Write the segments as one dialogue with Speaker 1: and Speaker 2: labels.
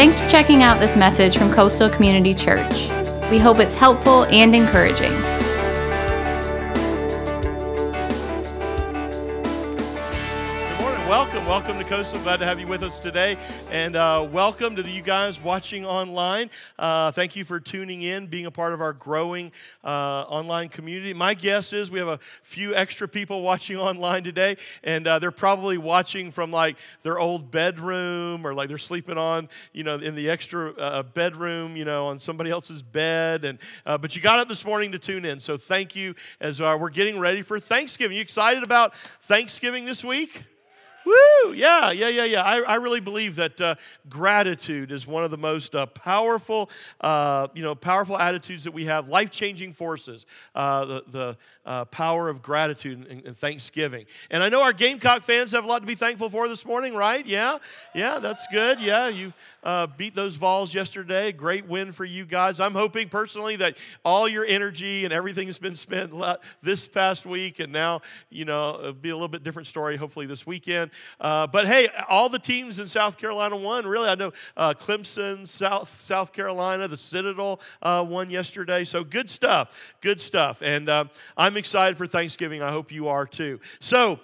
Speaker 1: Thanks for checking out this message from Coastal Community Church. We hope it's helpful and encouraging.
Speaker 2: Welcome. To Coastal. Glad to have you with us today. And uh, welcome to the, you guys watching online. Uh, thank you for tuning in, being a part of our growing uh, online community. My guess is we have a few extra people watching online today, and uh, they're probably watching from like their old bedroom or like they're sleeping on, you know, in the extra uh, bedroom, you know, on somebody else's bed. And uh, But you got up this morning to tune in. So thank you as we're getting ready for Thanksgiving. You excited about Thanksgiving this week? Woo! Yeah, yeah, yeah, yeah. I, I really believe that uh, gratitude is one of the most uh, powerful, uh, you know, powerful attitudes that we have. Life-changing forces. Uh, the the uh, power of gratitude and, and, thanksgiving. And I know our Gamecock fans have a lot to be thankful for this morning, right? Yeah, yeah, that's good. Yeah, you uh, beat those Vols yesterday. Great win for you guys. I'm hoping personally that all your energy and everything has been spent this past week, and now you know it'll be a little bit different story. Hopefully this weekend. Uh, but hey, all the teams in South Carolina won. Really, I know uh, Clemson, South South Carolina, the Citadel uh, won yesterday. So good stuff. Good stuff. And uh, I'm excited for Thanksgiving. I hope you are too. So.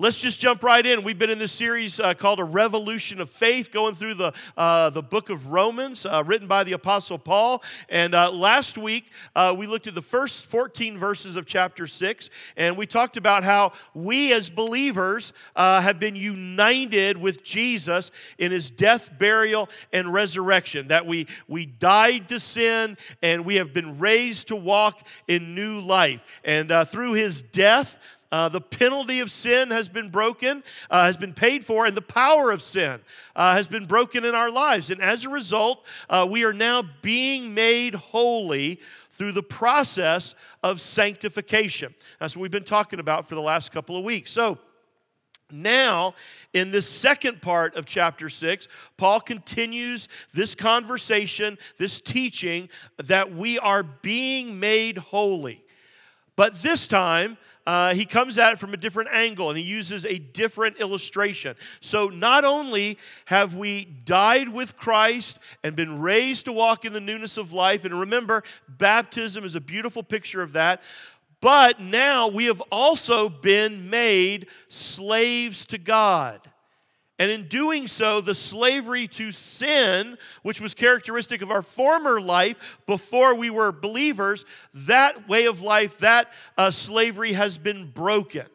Speaker 2: Let's just jump right in. We've been in this series uh, called A Revolution of Faith, going through the, uh, the book of Romans, uh, written by the Apostle Paul. And uh, last week, uh, we looked at the first 14 verses of chapter 6, and we talked about how we as believers uh, have been united with Jesus in his death, burial, and resurrection. That we, we died to sin and we have been raised to walk in new life. And through his death, uh, the penalty of sin has been broken, uh, has been paid for, and the power of sin uh, has been broken in our lives. And as a result, uh, we are now being made holy through the process of sanctification. That's what we've been talking about for the last couple of weeks. So, now, in this second part of chapter 6, Paul continues this conversation, this teaching that we are being made holy. But this time, uh, he comes at it from a different angle and he uses a different illustration. So, not only have we died with Christ and been raised to walk in the newness of life, and remember, baptism is a beautiful picture of that, but now we have also been made slaves to God. And in doing so, the slavery to sin, which was characteristic of our former life before we were believers, that way of life, that uh, slavery has been broken.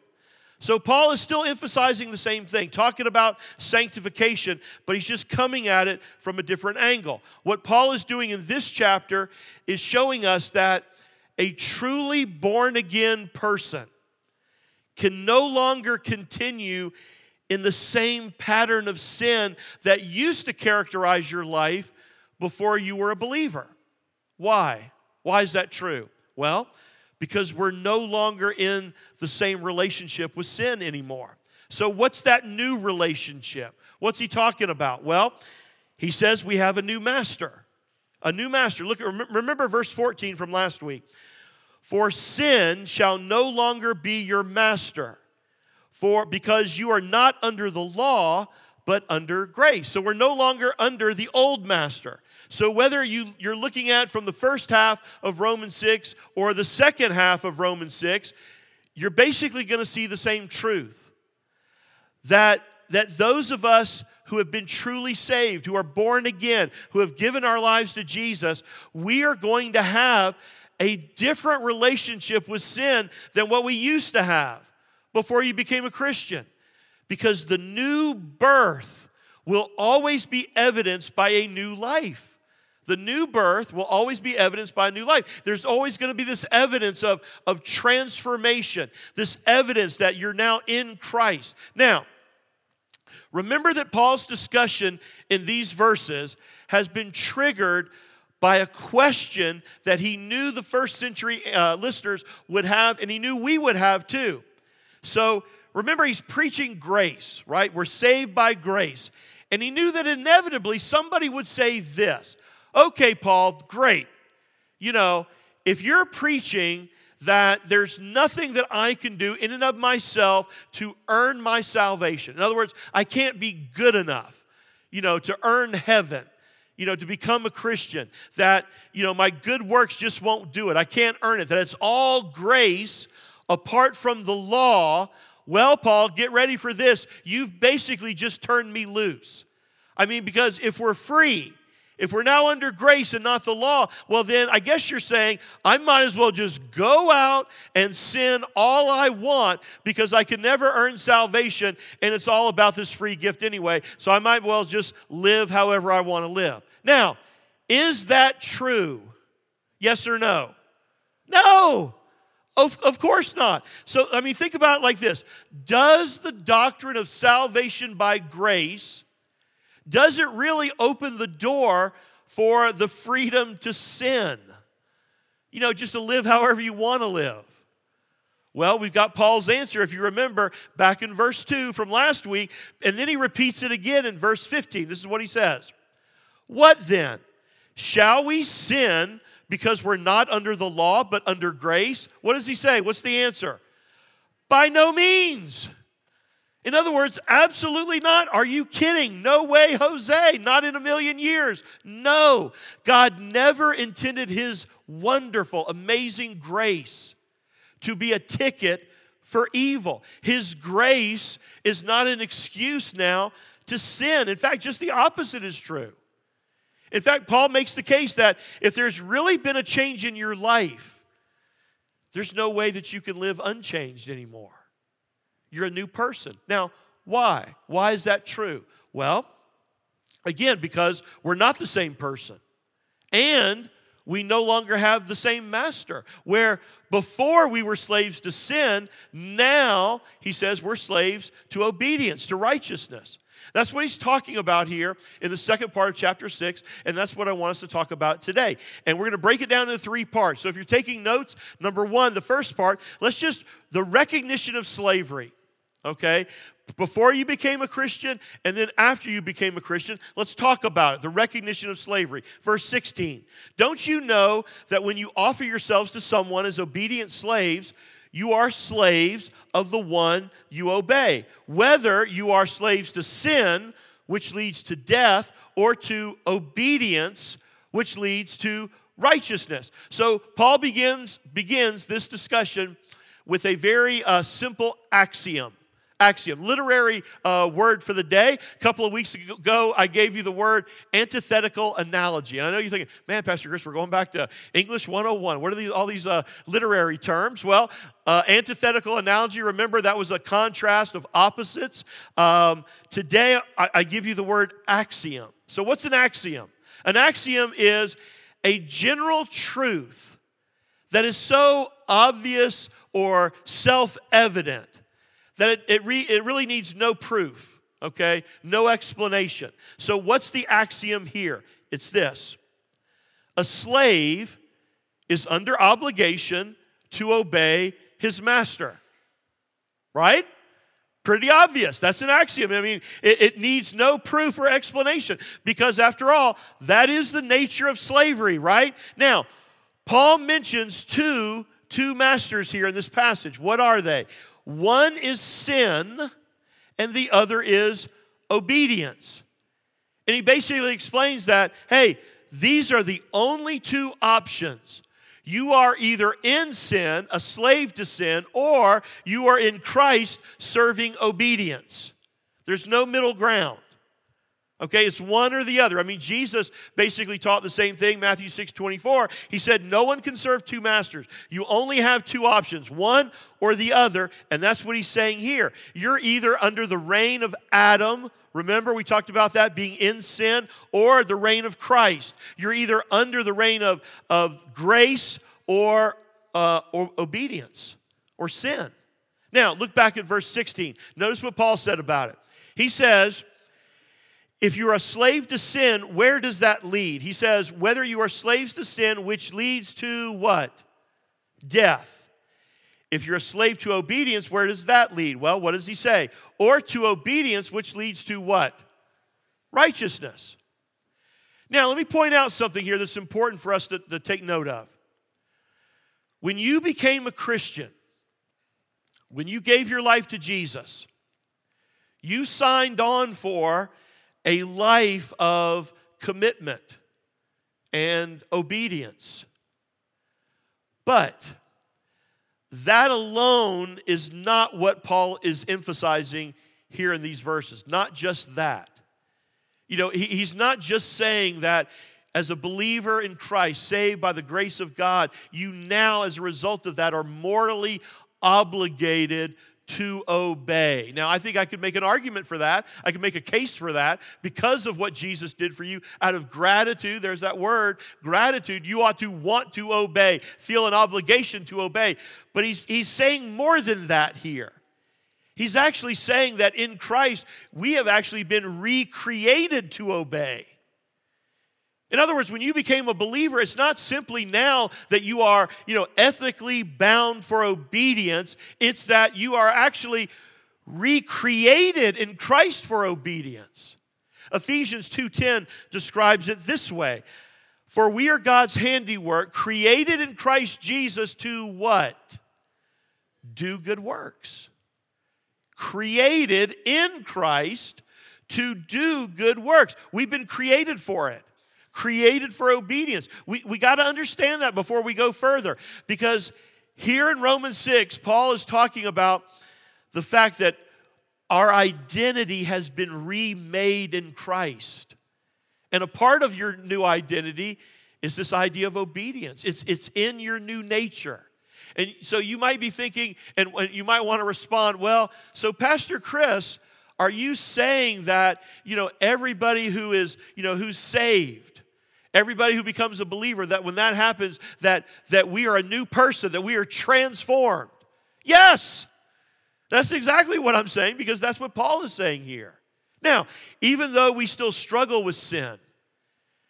Speaker 2: So, Paul is still emphasizing the same thing, talking about sanctification, but he's just coming at it from a different angle. What Paul is doing in this chapter is showing us that a truly born again person can no longer continue in the same pattern of sin that used to characterize your life before you were a believer. Why? Why is that true? Well, because we're no longer in the same relationship with sin anymore. So, what's that new relationship? What's he talking about? Well, he says we have a new master. A new master. Look, remember verse 14 from last week. For sin shall no longer be your master for because you are not under the law but under grace. So we're no longer under the old master. So whether you, you're looking at from the first half of romans 6 or the second half of romans 6 you're basically going to see the same truth. That that those of us who have been truly saved who are born again who have given our lives to jesus we are going to have a different relationship with sin than what we used to have before you became a Christian. Because the new birth will always be evidenced by a new life. The new birth will always be evidenced by a new life. There's always going to be this evidence of, of transformation, this evidence that you're now in Christ. Now, remember that Paul's discussion in these verses has been triggered by a question that he knew the first century uh, listeners would have, and he knew we would have too. So remember, he's preaching grace, right? We're saved by grace. And he knew that inevitably somebody would say this Okay, Paul, great. You know, if you're preaching that there's nothing that I can do in and of myself to earn my salvation, in other words, I can't be good enough, you know, to earn heaven. you know, to become a Christian, that, you know, my good works just won't do it. I can't earn it, that it's all grace apart from the law. Well, Paul, get ready for this. You've basically just turned me loose. I mean, because if we're free, if we're now under grace and not the law, well, then I guess you're saying I might as well just go out and sin all I want because I can never earn salvation and it's all about this free gift anyway. So I might well just live however I want to live. Now, is that true? Yes or no? No. Of, of course not. So, I mean, think about it like this Does the doctrine of salvation by grace does it really open the door for the freedom to sin? You know, just to live however you want to live. Well, we've got Paul's answer, if you remember, back in verse 2 from last week, and then he repeats it again in verse 15. This is what he says What then? Shall we sin because we're not under the law but under grace? What does he say? What's the answer? By no means. In other words, absolutely not. Are you kidding? No way, Jose. Not in a million years. No. God never intended his wonderful, amazing grace to be a ticket for evil. His grace is not an excuse now to sin. In fact, just the opposite is true. In fact, Paul makes the case that if there's really been a change in your life, there's no way that you can live unchanged anymore. You're a new person. Now, why? Why is that true? Well, again, because we're not the same person. And we no longer have the same master. Where before we were slaves to sin, now, he says, we're slaves to obedience, to righteousness. That's what he's talking about here in the second part of chapter 6, and that's what I want us to talk about today. And we're going to break it down into three parts. So if you're taking notes, number one, the first part, let's just, the recognition of slavery okay? Before you became a Christian and then after you became a Christian, let's talk about it the recognition of slavery. Verse 16 Don't you know that when you offer yourselves to someone as obedient slaves, you are slaves of the one you obey, whether you are slaves to sin, which leads to death, or to obedience, which leads to righteousness. So Paul begins begins this discussion with a very uh, simple axiom axiom, literary uh, word for the day. A couple of weeks ago, I gave you the word antithetical analogy. And I know you're thinking, man, Pastor Chris, we're going back to English 101. What are these, all these uh, literary terms? Well, uh, antithetical analogy, remember that was a contrast of opposites. Um, today, I, I give you the word axiom. So, what's an axiom? An axiom is a general truth that is so obvious or self evident that it, it, re, it really needs no proof, okay? No explanation. So, what's the axiom here? It's this a slave is under obligation to obey his master, right? Pretty obvious. That's an axiom. I mean, it, it, needs no proof or explanation because, after all, that is the nature of slavery, right? Now, Paul mentions two, two masters here in this passage. What are they? One is sin, and the other is obedience. And he basically explains that hey, these are the only two options. You are either in sin, a slave to sin, or you are in Christ serving obedience. There's no middle ground. Okay, it's one or the other. I mean, Jesus basically taught the same thing, Matthew 6 24. He said, No one can serve two masters. You only have two options, one or the other. And that's what he's saying here. You're either under the reign of Adam, remember we talked about that being in sin, or the reign of Christ. You're either under the reign of, of grace or, uh, or obedience or sin. Now, look back at verse 16. Notice what Paul said about it. He says, if you're a slave to sin, where does that lead? He says, whether you are slaves to sin, which leads to what? Death. If you're a slave to obedience, where does that lead? Well, what does he say? Or to obedience, which leads to what? Righteousness. Now, let me point out something here that's important for us to, to take note of. When you became a Christian, when you gave your life to Jesus, you signed on for a life of commitment and obedience. But that alone is not what Paul is emphasizing here in these verses, not just that. You know, he, he's not just saying that as a believer in Christ, saved by the grace of God, you now, as a result of that, are morally obligated to obey. Now, I think I could make an argument for that. I could make a case for that because of what Jesus did for you. Out of gratitude, there's that word, gratitude, you ought to want to obey, feel an obligation to obey. But he's, he's saying more than that here. He's actually saying that in Christ, we have actually been recreated to obey. In other words, when you became a believer, it's not simply now that you are, you know, ethically bound for obedience, it's that you are actually recreated in Christ for obedience. Ephesians 2:10 describes it this way: For we are God's handiwork, created in Christ Jesus to what? Do good works. Created in Christ to do good works. We've been created for it created for obedience. We, we got to understand that before we go further because here in Romans 6, Paul is talking about the fact that our identity has been remade in Christ. And a part of your new identity is this idea of obedience, it's, it's in your new nature. And so you might be thinking, and you might want to respond, well, so Pastor Chris, are you saying that, you know, everybody who is, you know, who's saved, everybody who becomes a believer that when that happens that that we are a new person that we are transformed. Yes. That's exactly what i'm saying because that's what paul is saying here. Now even though we still struggle with sin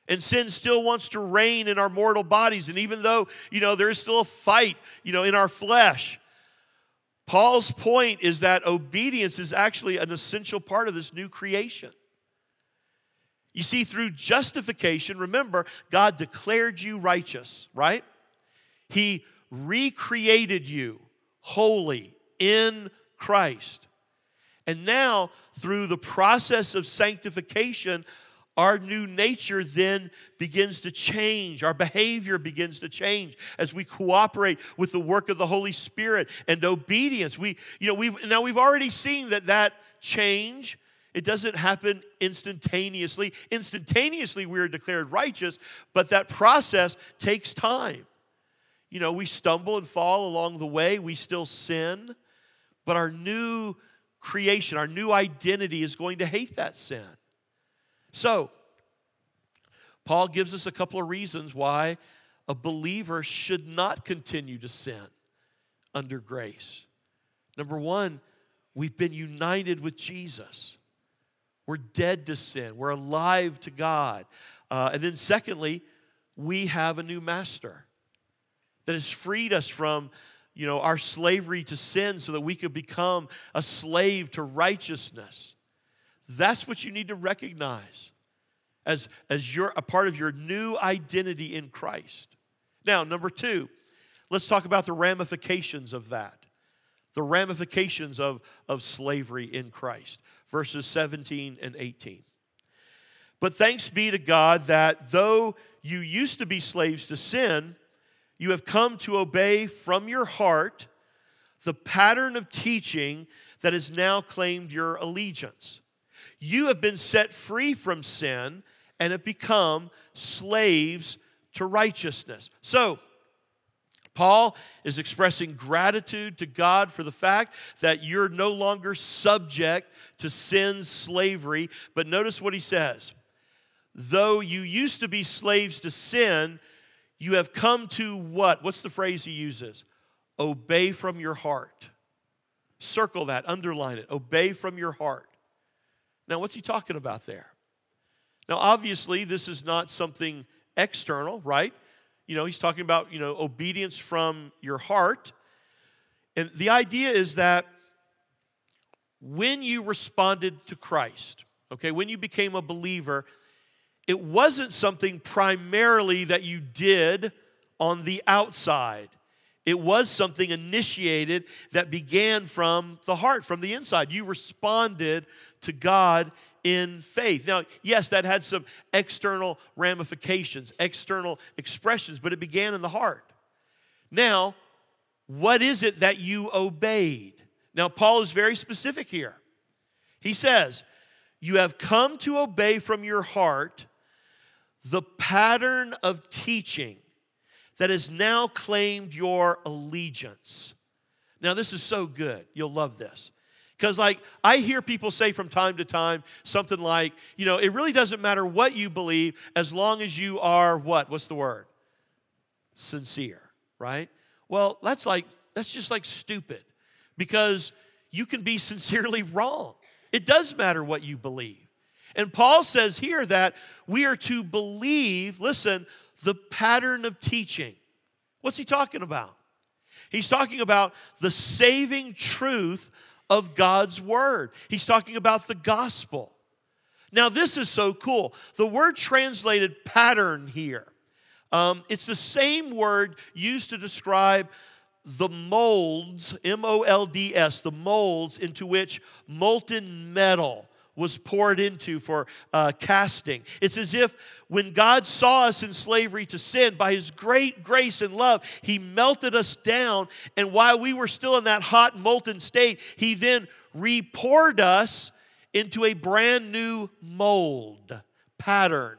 Speaker 2: and sin still wants to reign in our mortal bodies and even though you know there is still a fight you know in our flesh paul's point is that obedience is actually an essential part of this new creation you see, through justification, remember, God declared you righteous, right? He recreated you holy in Christ. And now, through the process of sanctification, our new nature then begins to change. Our behavior begins to change as we cooperate with the work of the Holy Spirit and obedience. We, you know, we've now we've already seen that that change it doesn't happen instantaneously. Instantaneously, we are declared righteous, but that process takes time. You know, we stumble and fall along the way, we still sin, but our new creation, our new identity is going to hate that sin. So, Paul gives us a couple of reasons why a believer should not continue to sin under grace. Number one, we've been united with Jesus. We're dead to sin, we're alive to God. Uh, and then, secondly, we have a new master that has freed us from you know our slavery to sin so that we could become a slave to righteousness. That's what you need to recognize as as your a part of your new identity in christ. Now number two let's talk about the ramifications of that. The ramifications of of slavery in christ verses 17 and 18. But thanks be to God that though you used to be slaves to sin, you have come to obey from your heart the pattern of teaching that has now claimed your allegiance. You have been set free from sin and have become slaves to righteousness. So, Paul is expressing gratitude to God for the fact that you're no longer subject to sin's slavery. But notice what he says though you used to be slaves to sin, you have come to what? What's the phrase he uses? Obey from your heart. Circle that, underline it. Obey from your heart. Now, what's he talking about there? Now, obviously, this is not something external, right? You know, he's talking about, you know, obedience from your heart. And the idea is that when you responded to Christ, okay, when you became a believer, it wasn't something primarily that you did on the outside. It was something initiated that began from the heart, from the inside. You responded to God in faith. Now, yes, that had some external ramifications, external expressions, but it began in the heart. Now, what is it that you obeyed? Now, Paul is very specific here. He says, You have come to obey from your heart the pattern of teaching that has now claimed your allegiance. Now, this is so good. You'll love this. Because, like, I hear people say from time to time something like, you know, it really doesn't matter what you believe as long as you are what? What's the word? Sincere, right? Well, that's like, that's just like stupid because you can be sincerely wrong. It does matter what you believe. And Paul says here that we are to believe, listen, the pattern of teaching. What's he talking about? He's talking about the saving truth of God's word. He's talking about the gospel. Now, this is so cool. The word translated pattern here, um, it's the same word used to describe the molds, M O L D S, the molds into which molten metal was poured into for uh, casting. It's as if when God saw us in slavery to sin, by his great grace and love, he melted us down. And while we were still in that hot, molten state, he then repoured us into a brand new mold pattern.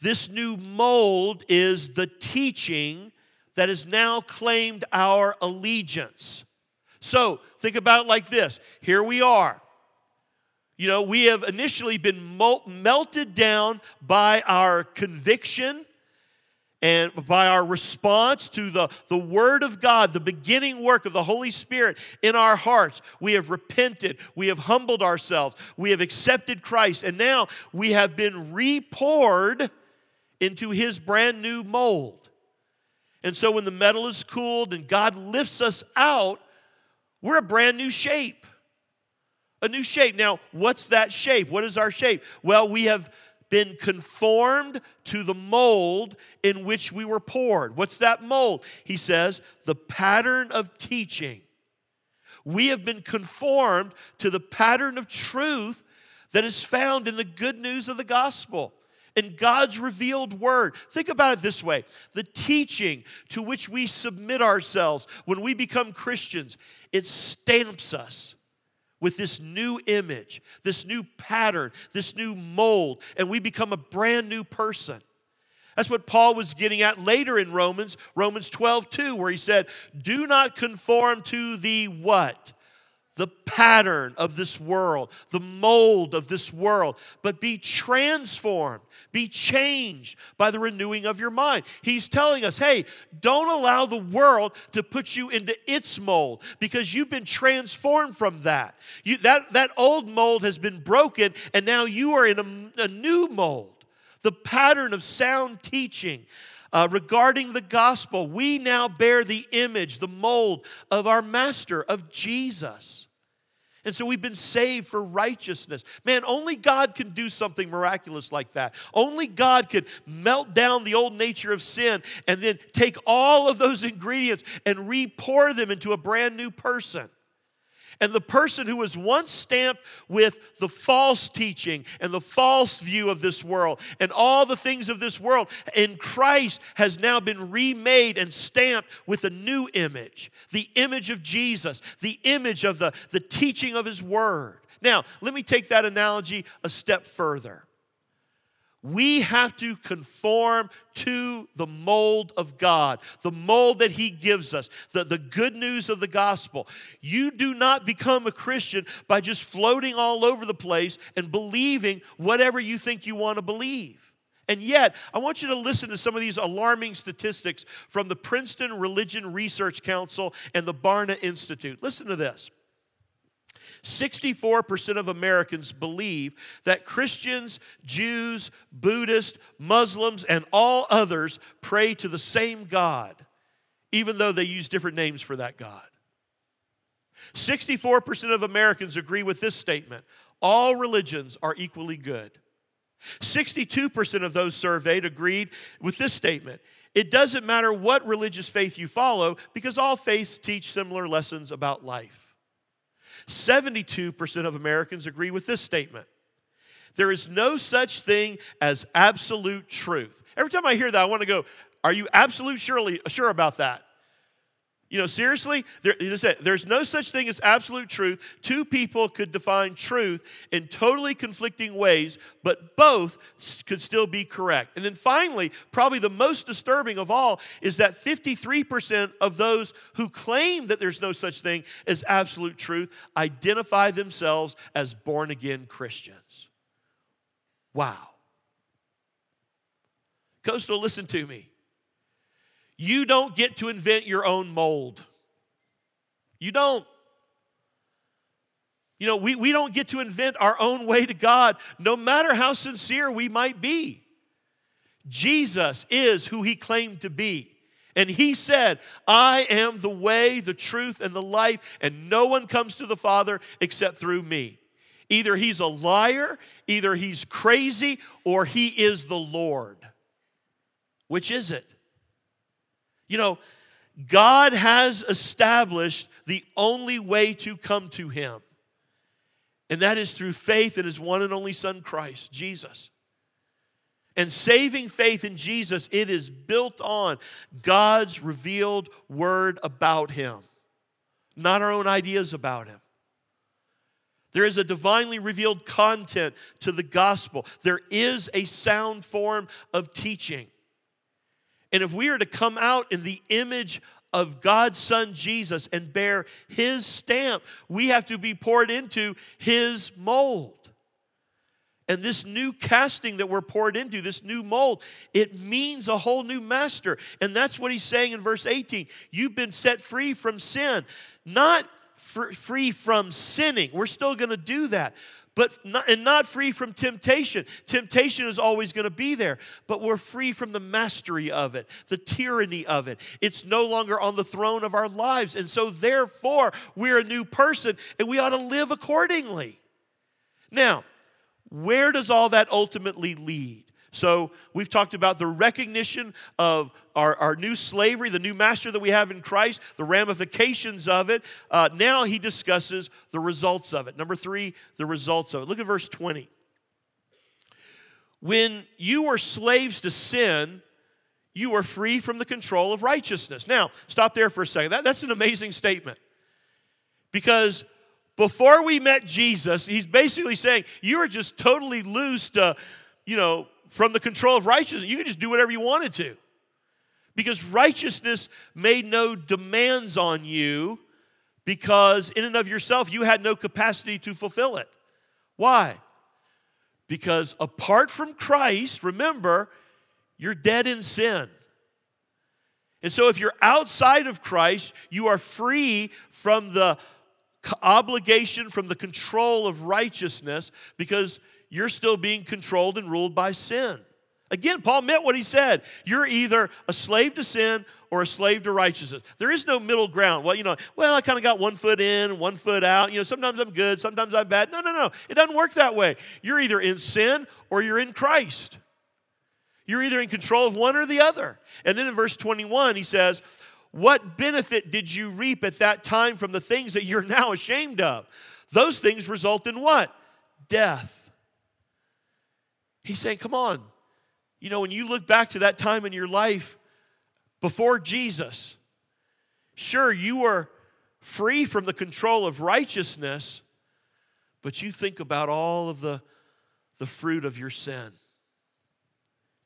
Speaker 2: This new mold is the teaching that has now claimed our allegiance. So think about it like this here we are you know, we have initially been melted down by our conviction and by our response to the, the Word of God, the beginning work of the Holy Spirit in our hearts. We have repented, we have humbled ourselves, we have accepted Christ, and now we have been repoured into His brand new mold. And so when the metal is cooled and God lifts us out, we're a brand new shape a new shape. Now, what's that shape? What is our shape? Well, we have been conformed to the mold in which we were poured. What's that mold? He says, the pattern of teaching. We have been conformed to the pattern of truth that is found in the good news of the gospel in God's revealed word. Think about it this way the teaching to which we submit ourselves when we become Christians, it stamps us with this new image, this new pattern, this new mold, and we become a brand new person. That's what Paul was getting at later in Romans, Romans 12, 2, where he said, Do not conform to the what? The pattern of this world, the mold of this world, but be transformed, be changed by the renewing of your mind. He's telling us, hey, don't allow the world to put you into its mold because you've been transformed from that. You, that, that old mold has been broken, and now you are in a, a new mold. The pattern of sound teaching. Uh, regarding the gospel, we now bear the image, the mold of our master, of Jesus. And so we've been saved for righteousness. Man, only God can do something miraculous like that. Only God can melt down the old nature of sin and then take all of those ingredients and re pour them into a brand new person. And the person who was once stamped with the false teaching and the false view of this world and all the things of this world in Christ has now been remade and stamped with a new image the image of Jesus, the image of the, the teaching of His Word. Now, let me take that analogy a step further. We have to conform to the mold of God, the mold that He gives us, the, the good news of the gospel. You do not become a Christian by just floating all over the place and believing whatever you think you want to believe. And yet, I want you to listen to some of these alarming statistics from the Princeton Religion Research Council and the Barna Institute. Listen to this. 64% of Americans believe that Christians, Jews, Buddhists, Muslims, and all others pray to the same God, even though they use different names for that God. 64% of Americans agree with this statement all religions are equally good. 62% of those surveyed agreed with this statement it doesn't matter what religious faith you follow because all faiths teach similar lessons about life. 72% of Americans agree with this statement. There is no such thing as absolute truth. Every time I hear that, I want to go, Are you absolutely sure about that? You know, seriously, there, there's no such thing as absolute truth. Two people could define truth in totally conflicting ways, but both could still be correct. And then finally, probably the most disturbing of all is that 53% of those who claim that there's no such thing as absolute truth identify themselves as born again Christians. Wow. Coastal, listen to me. You don't get to invent your own mold. You don't. You know, we, we don't get to invent our own way to God, no matter how sincere we might be. Jesus is who he claimed to be. And he said, I am the way, the truth, and the life, and no one comes to the Father except through me. Either he's a liar, either he's crazy, or he is the Lord. Which is it? You know, God has established the only way to come to Him, and that is through faith in His one and only Son, Christ, Jesus. And saving faith in Jesus, it is built on God's revealed word about Him, not our own ideas about Him. There is a divinely revealed content to the gospel. There is a sound form of teaching. And if we are to come out in the image of God's Son Jesus and bear His stamp, we have to be poured into His mold. And this new casting that we're poured into, this new mold, it means a whole new master. And that's what he's saying in verse 18. You've been set free from sin, not free from sinning. We're still going to do that but not, and not free from temptation. Temptation is always going to be there, but we're free from the mastery of it, the tyranny of it. It's no longer on the throne of our lives. And so, therefore, we're a new person and we ought to live accordingly. Now, where does all that ultimately lead? So, we've talked about the recognition of our, our new slavery, the new master that we have in Christ, the ramifications of it. Uh, now, he discusses the results of it. Number three, the results of it. Look at verse 20. When you were slaves to sin, you were free from the control of righteousness. Now, stop there for a second. That, that's an amazing statement. Because before we met Jesus, he's basically saying you were just totally loose to, you know, from the control of righteousness. You could just do whatever you wanted to. Because righteousness made no demands on you because in and of yourself you had no capacity to fulfill it. Why? Because apart from Christ, remember, you're dead in sin. And so if you're outside of Christ, you are free from the obligation, from the control of righteousness because you're still being controlled and ruled by sin. Again, Paul meant what he said. You're either a slave to sin or a slave to righteousness. There is no middle ground. Well, you know, well, I kind of got one foot in, one foot out. You know, sometimes I'm good, sometimes I'm bad. No, no, no. It doesn't work that way. You're either in sin or you're in Christ. You're either in control of one or the other. And then in verse 21, he says, What benefit did you reap at that time from the things that you're now ashamed of? Those things result in what? Death. He's saying, come on. You know, when you look back to that time in your life before Jesus, sure, you were free from the control of righteousness, but you think about all of the, the fruit of your sin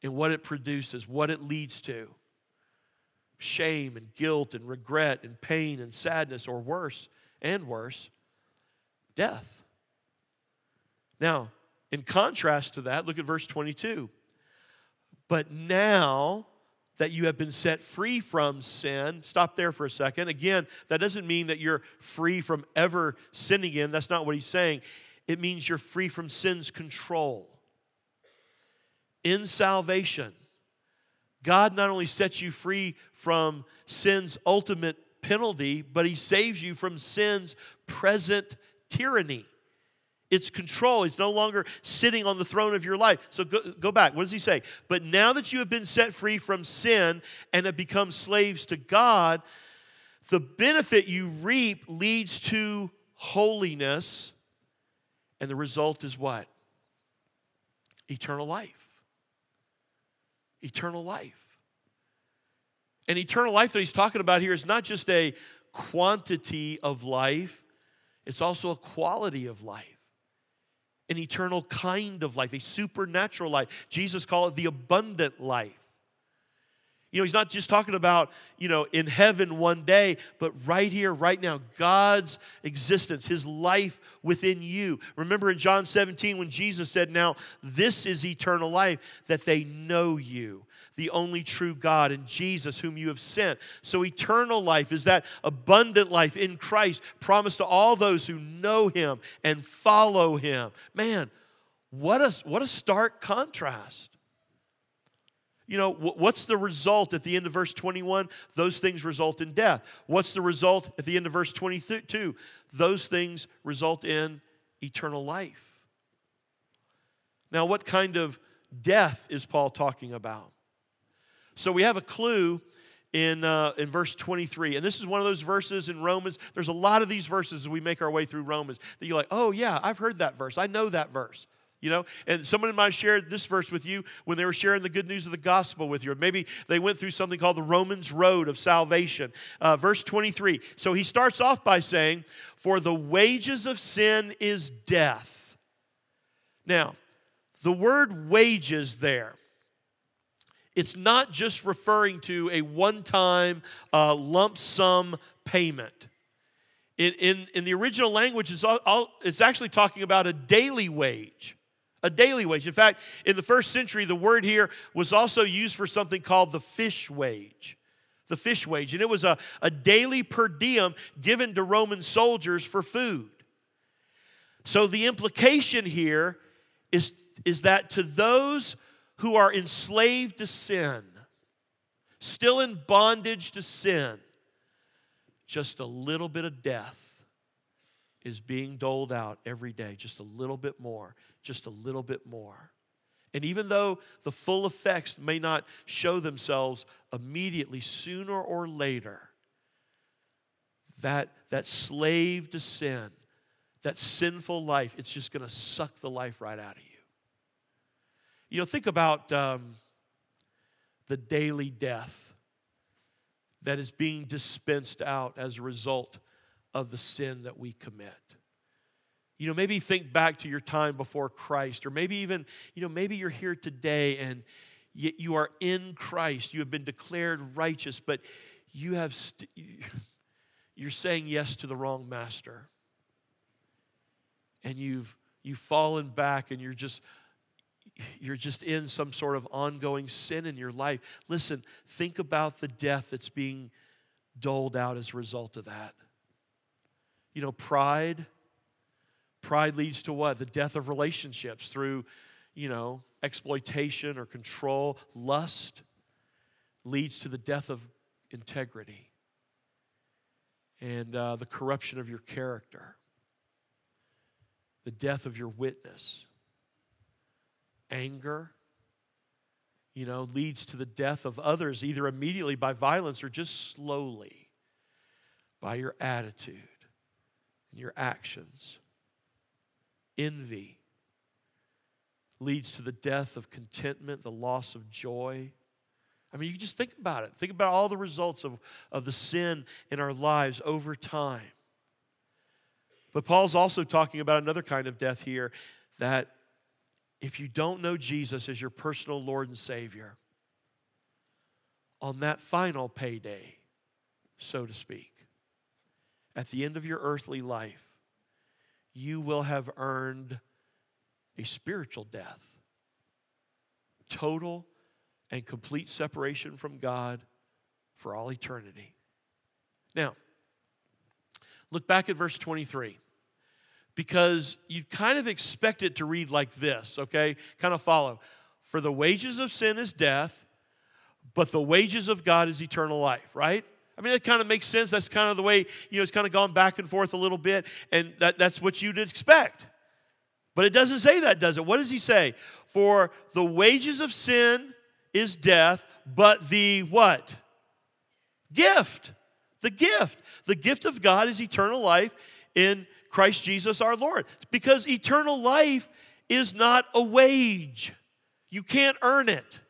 Speaker 2: and what it produces, what it leads to shame and guilt and regret and pain and sadness, or worse, and worse, death. Now, in contrast to that, look at verse 22. But now that you have been set free from sin, stop there for a second. Again, that doesn't mean that you're free from ever sinning again. That's not what he's saying. It means you're free from sin's control. In salvation, God not only sets you free from sin's ultimate penalty, but he saves you from sin's present tyranny its control. It's no longer sitting on the throne of your life. So go, go back. What does he say? But now that you have been set free from sin and have become slaves to God, the benefit you reap leads to holiness. And the result is what? eternal life. Eternal life. And eternal life that he's talking about here is not just a quantity of life, it's also a quality of life, an eternal kind of life, a supernatural life. Jesus called it the abundant life. You know, he's not just talking about, you know, in heaven one day, but right here, right now, God's existence, his life within you. Remember in John 17 when Jesus said, Now, this is eternal life, that they know you, the only true God, and Jesus, whom you have sent. So, eternal life is that abundant life in Christ promised to all those who know him and follow him. Man, what a, what a stark contrast you know, what's the result at the end of verse 21? Those things result in death. What's the result at the end of verse 22? Those things result in eternal life. Now, what kind of death is Paul talking about? So we have a clue in, uh, in verse 23. And this is one of those verses in Romans. There's a lot of these verses as we make our way through Romans that you're like, oh, yeah, I've heard that verse. I know that verse you know and someone might share this verse with you when they were sharing the good news of the gospel with you or maybe they went through something called the romans road of salvation uh, verse 23 so he starts off by saying for the wages of sin is death now the word wages there it's not just referring to a one-time uh, lump sum payment in, in, in the original language, it's, all, all, it's actually talking about a daily wage a daily wage. In fact, in the first century, the word here was also used for something called the fish wage. The fish wage. And it was a, a daily per diem given to Roman soldiers for food. So the implication here is, is that to those who are enslaved to sin, still in bondage to sin, just a little bit of death is being doled out every day, just a little bit more just a little bit more. And even though the full effects may not show themselves immediately, sooner or later, that, that slave to sin, that sinful life, it's just going to suck the life right out of you. You know, think about um, the daily death that is being dispensed out as a result of the sin that we commit. You know, maybe think back to your time before Christ, or maybe even, you know, maybe you're here today and yet you are in Christ. You have been declared righteous, but you have st- you're saying yes to the wrong master. And you've you've fallen back and you're just you're just in some sort of ongoing sin in your life. Listen, think about the death that's being doled out as a result of that. You know, pride, Pride leads to what? The death of relationships through, you know, exploitation or control. Lust leads to the death of integrity and uh, the corruption of your character, the death of your witness. Anger, you know, leads to the death of others, either immediately by violence or just slowly by your attitude and your actions. Envy leads to the death of contentment, the loss of joy. I mean, you just think about it. Think about all the results of, of the sin in our lives over time. But Paul's also talking about another kind of death here that if you don't know Jesus as your personal Lord and Savior, on that final payday, so to speak, at the end of your earthly life, you will have earned a spiritual death. Total and complete separation from God for all eternity. Now, look back at verse 23 because you kind of expect it to read like this, okay? Kind of follow. For the wages of sin is death, but the wages of God is eternal life, right? I mean, that kind of makes sense. That's kind of the way, you know, it's kind of gone back and forth a little bit, and that, that's what you'd expect. But it doesn't say that, does it? What does he say? For the wages of sin is death, but the what? Gift. The gift. The gift of God is eternal life in Christ Jesus our Lord. Because eternal life is not a wage. You can't earn it.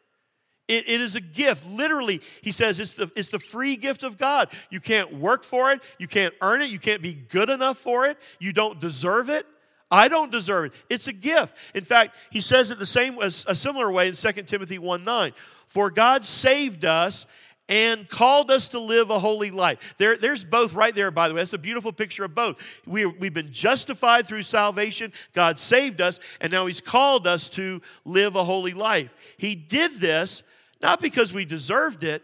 Speaker 2: It, it is a gift. Literally, he says it's the, it's the free gift of God. You can't work for it. You can't earn it. You can't be good enough for it. You don't deserve it. I don't deserve it. It's a gift. In fact, he says it the same a similar way in 2 Timothy 1 9. For God saved us and called us to live a holy life. There, there's both right there, by the way. That's a beautiful picture of both. We, we've been justified through salvation, God saved us, and now He's called us to live a holy life. He did this not because we deserved it,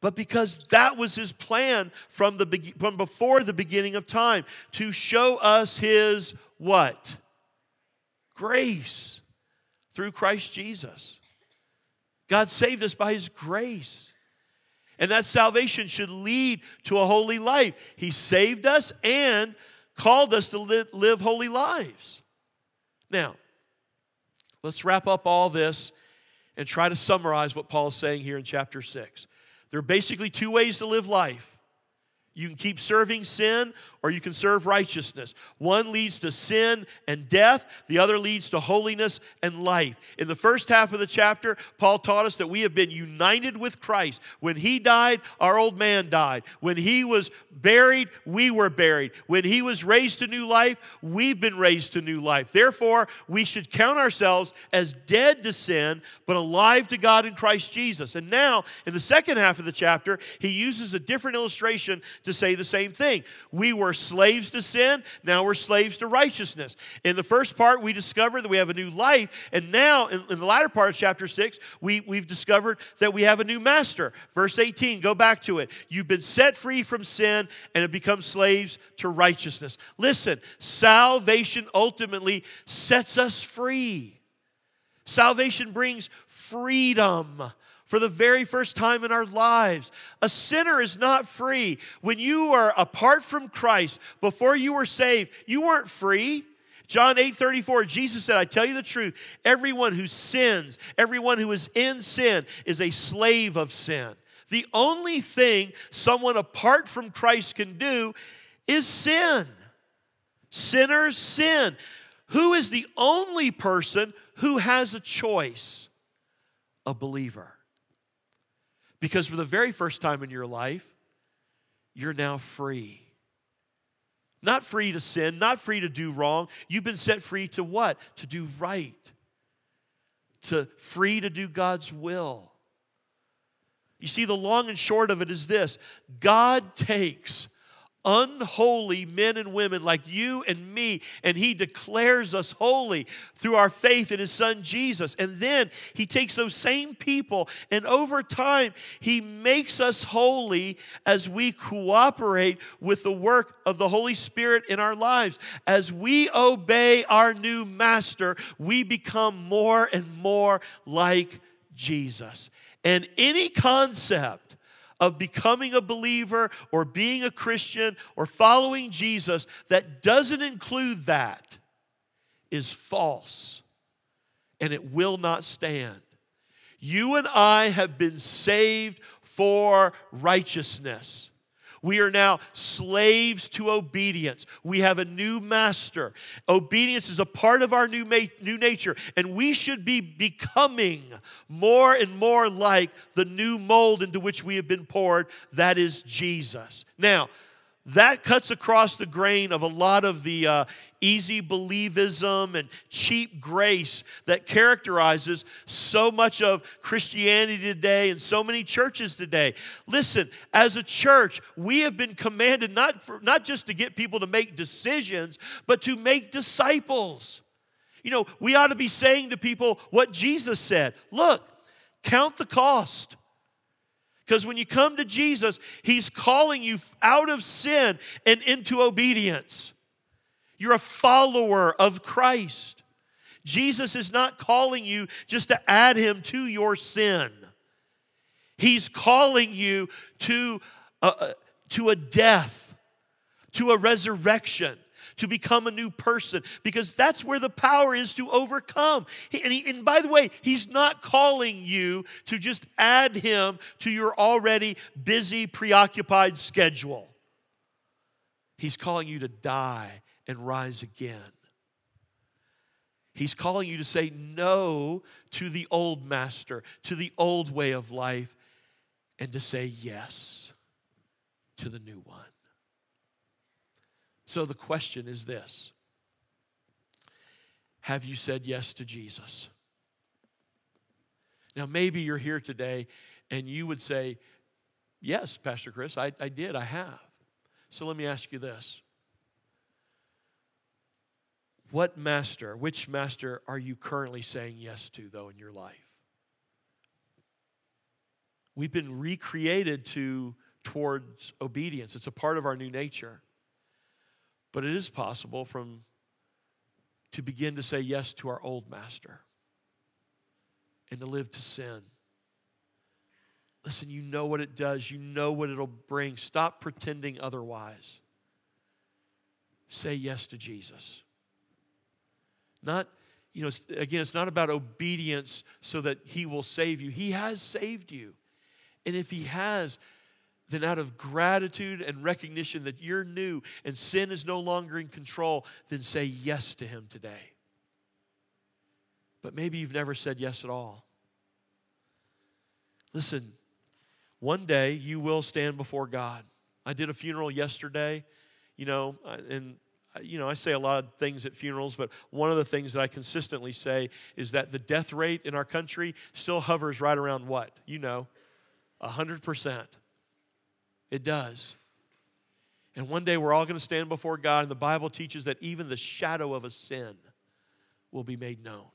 Speaker 2: but because that was his plan from, the, from before the beginning of time to show us his what? Grace through Christ Jesus. God saved us by his grace. And that salvation should lead to a holy life. He saved us and called us to live, live holy lives. Now, let's wrap up all this and try to summarize what Paul is saying here in chapter 6. There are basically two ways to live life you can keep serving sin or you can serve righteousness. One leads to sin and death, the other leads to holiness and life. In the first half of the chapter, Paul taught us that we have been united with Christ. When he died, our old man died. When he was buried, we were buried. When he was raised to new life, we've been raised to new life. Therefore, we should count ourselves as dead to sin, but alive to God in Christ Jesus. And now, in the second half of the chapter, he uses a different illustration to say the same thing. We were slaves to sin, now we're slaves to righteousness. In the first part, we discovered that we have a new life, and now in, in the latter part of chapter 6, we, we've discovered that we have a new master. Verse 18, go back to it. You've been set free from sin and have become slaves to righteousness. Listen, salvation ultimately sets us free. Salvation brings freedom for the very first time in our lives. A sinner is not free. When you are apart from Christ, before you were saved, you weren't free. John 8 34, Jesus said, I tell you the truth, everyone who sins, everyone who is in sin, is a slave of sin. The only thing someone apart from Christ can do is sin. Sinners sin. Who is the only person who has a choice? A believer. Because for the very first time in your life, you're now free. Not free to sin, not free to do wrong. You've been set free to what? To do right. To free to do God's will. You see, the long and short of it is this God takes unholy men and women like you and me, and He declares us holy through our faith in His Son Jesus. And then He takes those same people, and over time, He makes us holy as we cooperate with the work of the Holy Spirit in our lives. As we obey our new Master, we become more and more like Jesus. And any concept of becoming a believer or being a Christian or following Jesus that doesn't include that is false and it will not stand. You and I have been saved for righteousness. We are now slaves to obedience. We have a new master. Obedience is a part of our new, ma- new nature, and we should be becoming more and more like the new mold into which we have been poured that is Jesus. Now, that cuts across the grain of a lot of the uh, easy believism and cheap grace that characterizes so much of Christianity today and so many churches today. Listen, as a church, we have been commanded not, for, not just to get people to make decisions, but to make disciples. You know, we ought to be saying to people what Jesus said look, count the cost. Because when you come to Jesus, He's calling you out of sin and into obedience. You're a follower of Christ. Jesus is not calling you just to add Him to your sin, He's calling you to a, to a death, to a resurrection to become a new person because that's where the power is to overcome. And, he, and by the way, he's not calling you to just add him to your already busy, preoccupied schedule. He's calling you to die and rise again. He's calling you to say no to the old master, to the old way of life, and to say yes to the new one. So the question is this Have you said yes to Jesus? Now, maybe you're here today and you would say, Yes, Pastor Chris, I, I did, I have. So let me ask you this What master, which master are you currently saying yes to, though, in your life? We've been recreated to towards obedience. It's a part of our new nature. But it is possible from to begin to say yes to our old master and to live to sin. Listen, you know what it does, you know what it'll bring. Stop pretending otherwise. Say yes to Jesus. Not, you know, again, it's not about obedience so that He will save you. He has saved you. And if He has, then out of gratitude and recognition that you're new and sin is no longer in control, then say yes to Him today. But maybe you've never said yes at all. Listen, one day you will stand before God. I did a funeral yesterday, you know, and you know, I say a lot of things at funerals, but one of the things that I consistently say is that the death rate in our country still hovers right around what? You know, 100%. It does. And one day we're all going to stand before God, and the Bible teaches that even the shadow of a sin will be made known.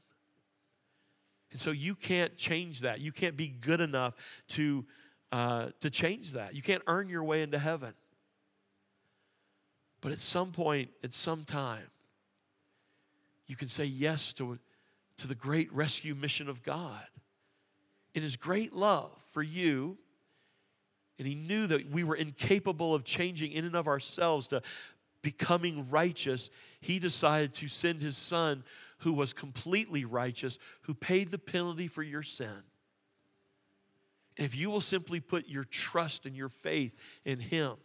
Speaker 2: And so you can't change that. You can't be good enough to, uh, to change that. You can't earn your way into heaven. But at some point, at some time, you can say yes to, to the great rescue mission of God. In His great love for you, and he knew that we were incapable of changing in and of ourselves to becoming righteous. He decided to send his son, who was completely righteous, who paid the penalty for your sin. if you will simply put your trust and your faith in him,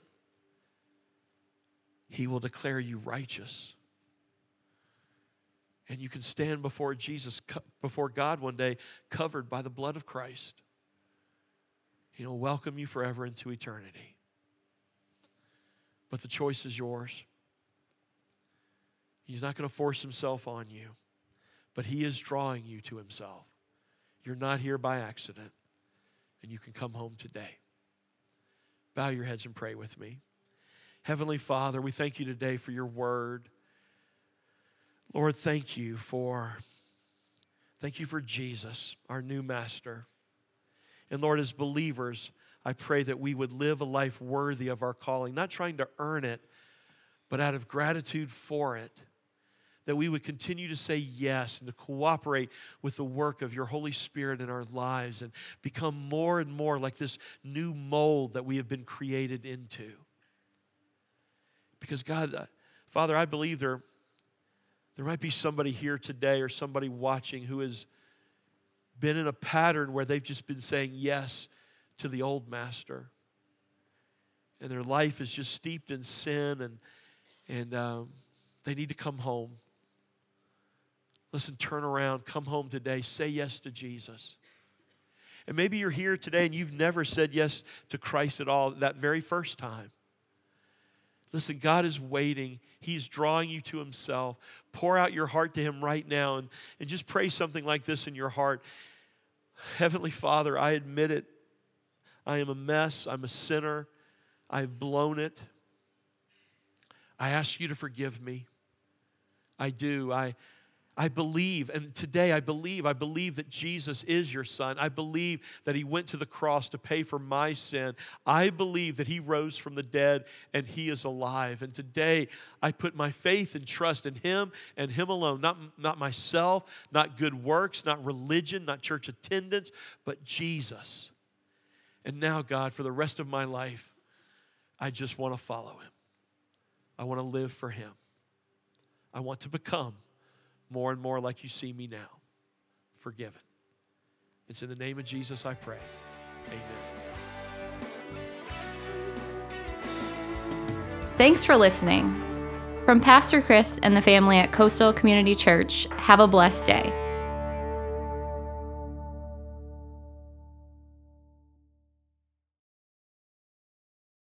Speaker 2: he will declare you righteous. And you can stand before Jesus, before God one day, covered by the blood of Christ. He'll welcome you forever into eternity. But the choice is yours. He's not going to force himself on you, but he is drawing you to himself. You're not here by accident, and you can come home today. Bow your heads and pray with me. Heavenly Father, we thank you today for your word. Lord, thank you for thank you for Jesus, our new master. And Lord, as believers, I pray that we would live a life worthy of our calling, not trying to earn it, but out of gratitude for it. That we would continue to say yes and to cooperate with the work of your Holy Spirit in our lives and become more and more like this new mold that we have been created into. Because, God, uh, Father, I believe there, there might be somebody here today or somebody watching who is been in a pattern where they've just been saying yes to the old master. And their life is just steeped in sin, and, and um, they need to come home. Listen, turn around, come home today, say yes to Jesus. And maybe you're here today and you've never said yes to Christ at all that very first time. Listen, God is waiting. He's drawing you to Himself. Pour out your heart to Him right now and, and just pray something like this in your heart Heavenly Father, I admit it. I am a mess. I'm a sinner. I've blown it. I ask you to forgive me. I do. I, I believe, and today I believe, I believe that Jesus is your son. I believe that he went to the cross to pay for my sin. I believe that he rose from the dead and he is alive. And today I put my faith and trust in him and him alone, not, not myself, not good works, not religion, not church attendance, but Jesus. And now, God, for the rest of my life, I just want to follow him. I want to live for him. I want to become more and more like you see me now, forgiven. It's in the name of Jesus I pray. Amen.
Speaker 1: Thanks for listening. From Pastor Chris and the family at Coastal Community Church, have a blessed day.